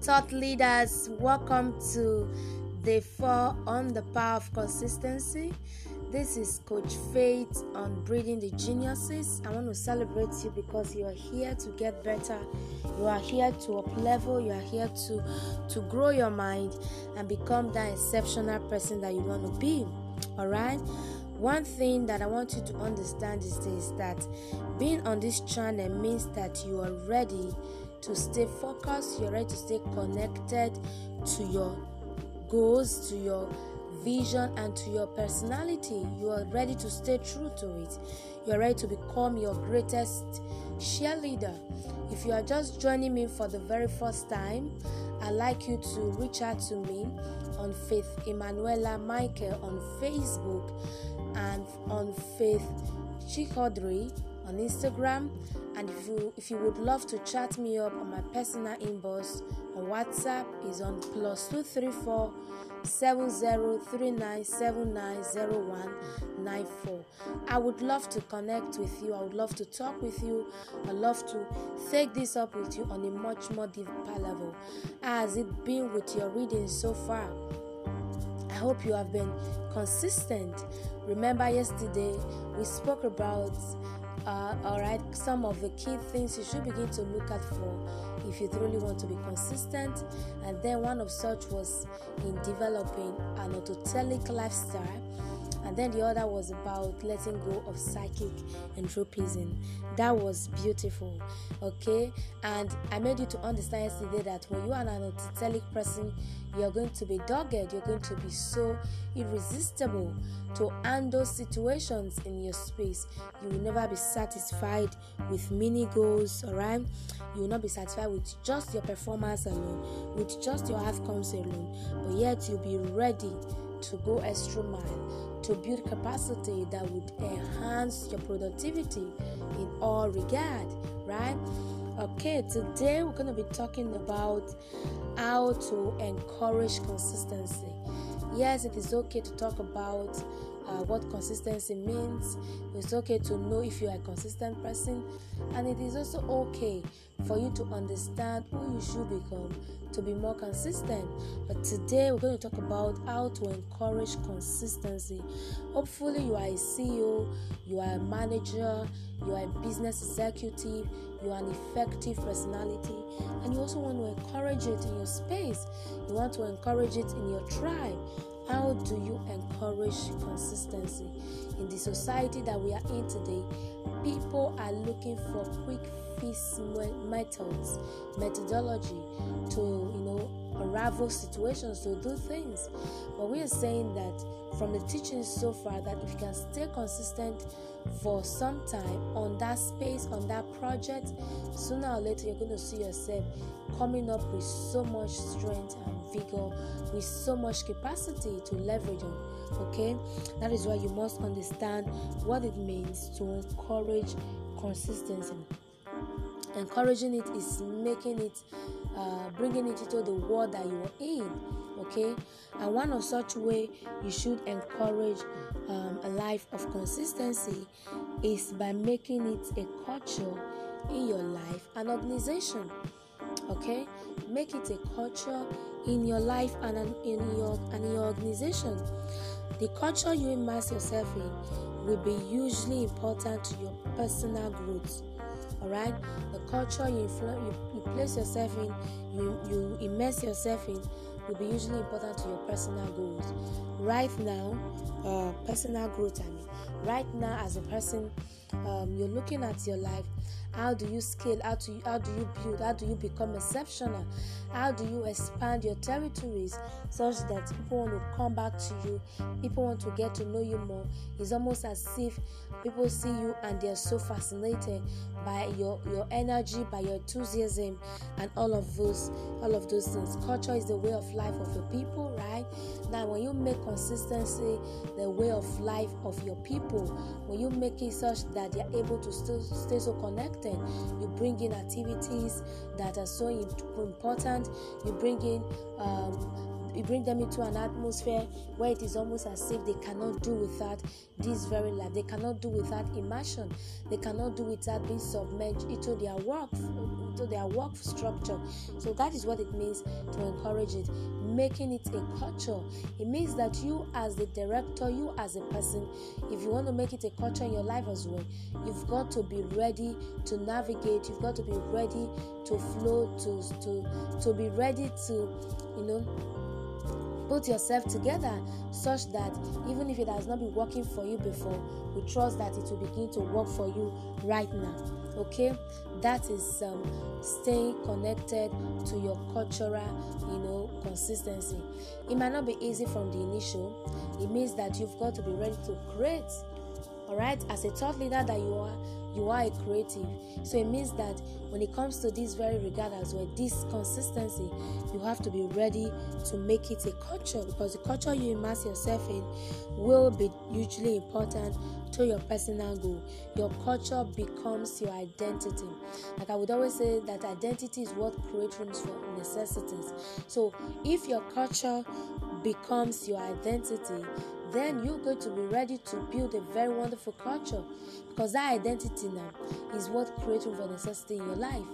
Thought leaders. Welcome to day four on the power of consistency. This is Coach Faith on Breeding the Geniuses. I want to celebrate you because you are here to get better. You are here to up level. You are here to to grow your mind and become that exceptional person that you want to be. All right. One thing that I want you to understand is this that being on this channel means that you are ready to stay focused, you're ready to stay connected to your goals, to your vision, and to your personality. You are ready to stay true to it. You are ready to become your greatest cheerleader. If you are just joining me for the very first time, I'd like you to reach out to me on Faith Emanuela Michael on Facebook and on Faith Chikodri on Instagram. And if you if you would love to chat me up on my personal inbox on WhatsApp is on plus two three four seven zero three nine seven nine zero one nine four. I would love to connect with you. I would love to talk with you. I'd love to take this up with you on a much more deeper level. How has it been with your reading so far? I hope you have been consistent. Remember, yesterday we spoke about uh, all right some of the key things you should begin to look at for if you truly want to be consistent. And then one of such was in developing an autotelic lifestyle and then the other was about letting go of psychic entropism. That was beautiful okay? And i made you to understand yesterday that when you are an autotelic person you're going to be dogged you're going to be so irresistible to handle situations in your space. You will never be satisfied with mini goals all right? You will not be satisfied with just your performance alone with just your outcomes alone. But yet you'll be ready to go extra mile to build capacity that would enhance your productivity in all regard right? Okay today we're going to be talking about how to encourage consistency. Yes it is okay to talk about uh, what consistency means. It's okay to know if you are a consistent person, and it is also okay for you to understand who you should become to be more consistent. But today we're going to talk about how to encourage consistency. Hopefully, you are a CEO, you are a manager, you are a business executive, you are an effective personality, and you also want to encourage it in your space. You want to encourage it in your tribe. How do you encourage consistency? In the society that we are in today, people are looking for quick methods, methodology to, you know, unravel situations, to do things. But we are saying that from the teachings so far that if you can stay consistent for some time on that space, on that project, sooner or later you're going to see yourself coming up with so much strength and vigor, with so much capacity to leverage on. Okay, that is why you must understand what it means to encourage consistency. Encouraging it is making it, uh, bringing it into the world that you are in. Okay, and one of such way you should encourage um, a life of consistency is by making it a culture in your life and organization okay? Make it a culture in your life and in your and in your organization. The culture you immerse yourself in will be hugely important to your personal growth all right the culture you, you, you place yourself in you, you immerse yourself in will be usually important to your personal goals. Right now uh, personal growth i mean. Right now as a person um, you're looking at your life how do you scale? How do you, how do you build? How do you become exceptional? How do you expand your territories such that people want to come back to you? People want to get to know you more. It's almost as if people see you and they're so fascinated by your your energy by your enthusiasm and all of those all of those things. Culture is the way of life of your people right? Now when you make consistency the way of life of your people when you make it such that they're able to still stay so connected. You bring in activities that are so important. You bring in um, you bring them into an atmosphere where it is almost as if they cannot do without this very life. They cannot do without immersion. They cannot do without being submerged into their work, into their work structure. So that is what it means to encourage it, making it a culture. It means that you, as the director, you as a person, if you want to make it a culture in your life as well, you've got to be ready to navigate. You've got to be ready to flow, to to to be ready to, you know, put yourself together such that even if it has not been working for you before, we trust that it will begin to work for you right now. Okay, that is um, staying connected to your cultural, you know, consistency. It might not be easy from the initial. It means that you've got to be ready to create. All right, as a thought leader that you are, you are a creative. So it means that when it comes to this very regard as well, this consistency, you have to be ready to make it a culture because the culture you immerse yourself in will be hugely important to your personal goal. Your culture becomes your identity. Like I would always say that identity is what creates rooms for necessities. So if your culture becomes your identity, then you're going to be ready to build a very wonderful culture. Because that identity now is what creates room for necessity in your life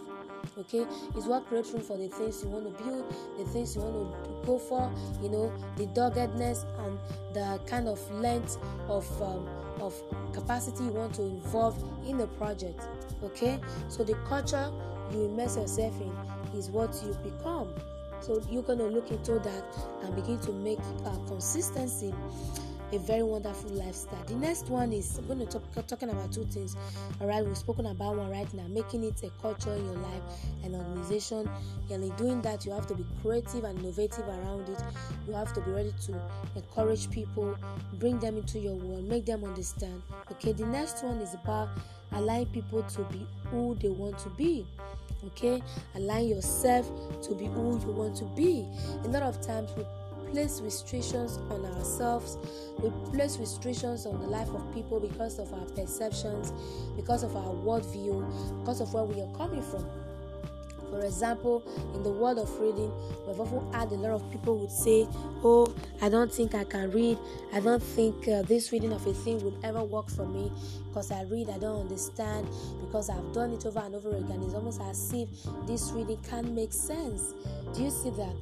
okay? Is what creates room for the things you want to build the things you want to go for you know the doggedness and the kind of length of um, of capacity you want to involve in the project okay? So the culture you immerse yourself in is what you become so you're to look into that and begin to make uh, consistency a very wonderful lifestyle. The next one is I'm going to talk talking about two things. All right, we've spoken about one right now, making it a culture in your life, an organization. And in doing that, you have to be creative and innovative around it. You have to be ready to encourage people, bring them into your world, make them understand. Okay, the next one is about allowing people to be who they want to be okay? Align yourself to be who you want to be. A lot of times we place restrictions on ourselves, we place restrictions on the life of people because of our perceptions, because of our worldview, because of where we are coming from. For example, in the world of reading, we've often had a lot of people would say, "Oh, I don't think I can read. I don't think uh, this reading of a thing would ever work for me because I read, I don't understand because I've done it over and over again." It's almost as if this reading can't make sense. Do you see that?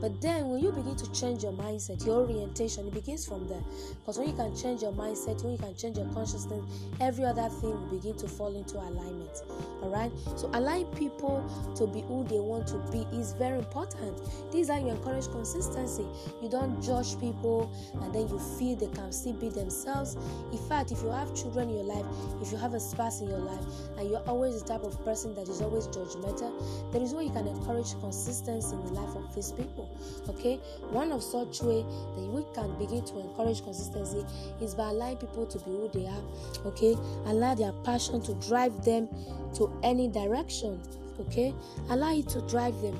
But then when you begin to change your mindset, your orientation, it begins from there. Because when you can change your mindset, when you can change your consciousness, every other thing will begin to fall into alignment. Alright? So allowing people to be who they want to be is very important. These are you encourage consistency. You don't judge people and then you feel they can still be themselves. In fact, if you have children in your life, if you have a spouse in your life, and you're always the type of person that is always judgmental, there is way you can encourage consistency in the life of these people. Okay, one of such way that we can begin to encourage consistency is by allowing people to be who they are. Okay, allow their passion to drive them to any direction. Okay, allow it to drive them.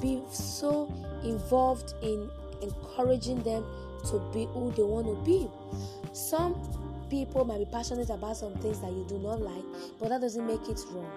Be so involved in encouraging them to be who they want to be. Some people might be passionate about some things that you do not like, but that doesn't make it wrong.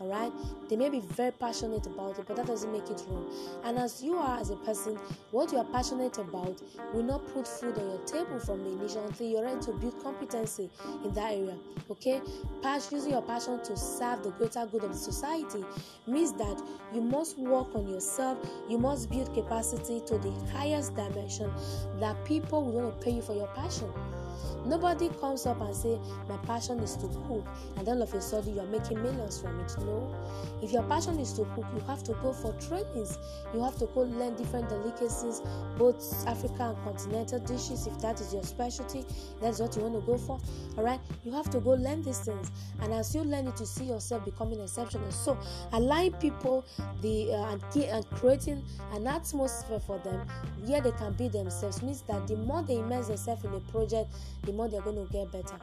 All right, they may be very passionate about it, but that doesn't make it wrong. And as you are as a person, what you are passionate about will not put food on your table from the initial until you're ready to build competency in that area. Okay, Pas- using your passion to serve the greater good of the society means that you must work on yourself, you must build capacity to the highest dimension that people will want to pay you for your passion. Nobody comes up and say, My passion is to cook, and then all of a sudden you are making millions from it. No. If your passion is to cook, you have to go for trainings. You have to go learn different delicacies, both African and continental dishes, if that is your specialty, that's what you want to go for. Alright, you have to go learn these things, and as you learn it, you see yourself becoming exceptional. So, allowing people the uh, and, and creating an atmosphere for them where they can be themselves means that the more they immerse themselves in a project, the more they're going to get better,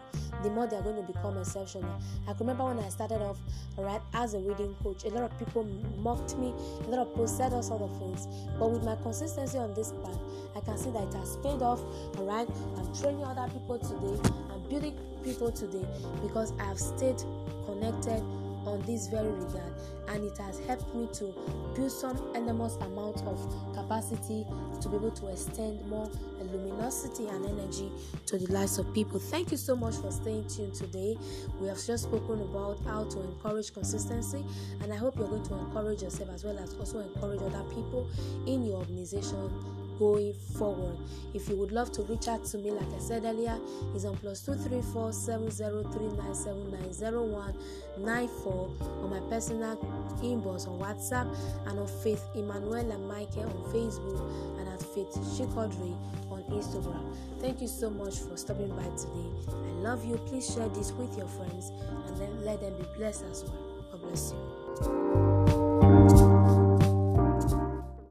the more they're going to become exceptional. I can remember when I started off, right, as a reading coach, a lot of people mocked me, a lot of people said all sort of things. But with my consistency on this path, I can see that it has paid off, right. I'm training other people today, I'm building people today because I have stayed connected on this very regard and it has helped me to build some enormous amount of capacity to be able to extend more luminosity and energy to the lives of people. Thank you so much for staying tuned today. We have just spoken about how to encourage consistency, and I hope you're going to encourage yourself as well as also encourage other people in your organization going forward. If you would love to reach out to me, like I said earlier, is on plus two three four seven zero three nine seven nine zero one nine four on my personal inbox on WhatsApp and on Faith Emmanuel and Michael on Facebook and at Faith Chikodri on Instagram. Thank you so much for stopping by today. I love you. Please share this with your friends and then let them be blessed as well. God bless you.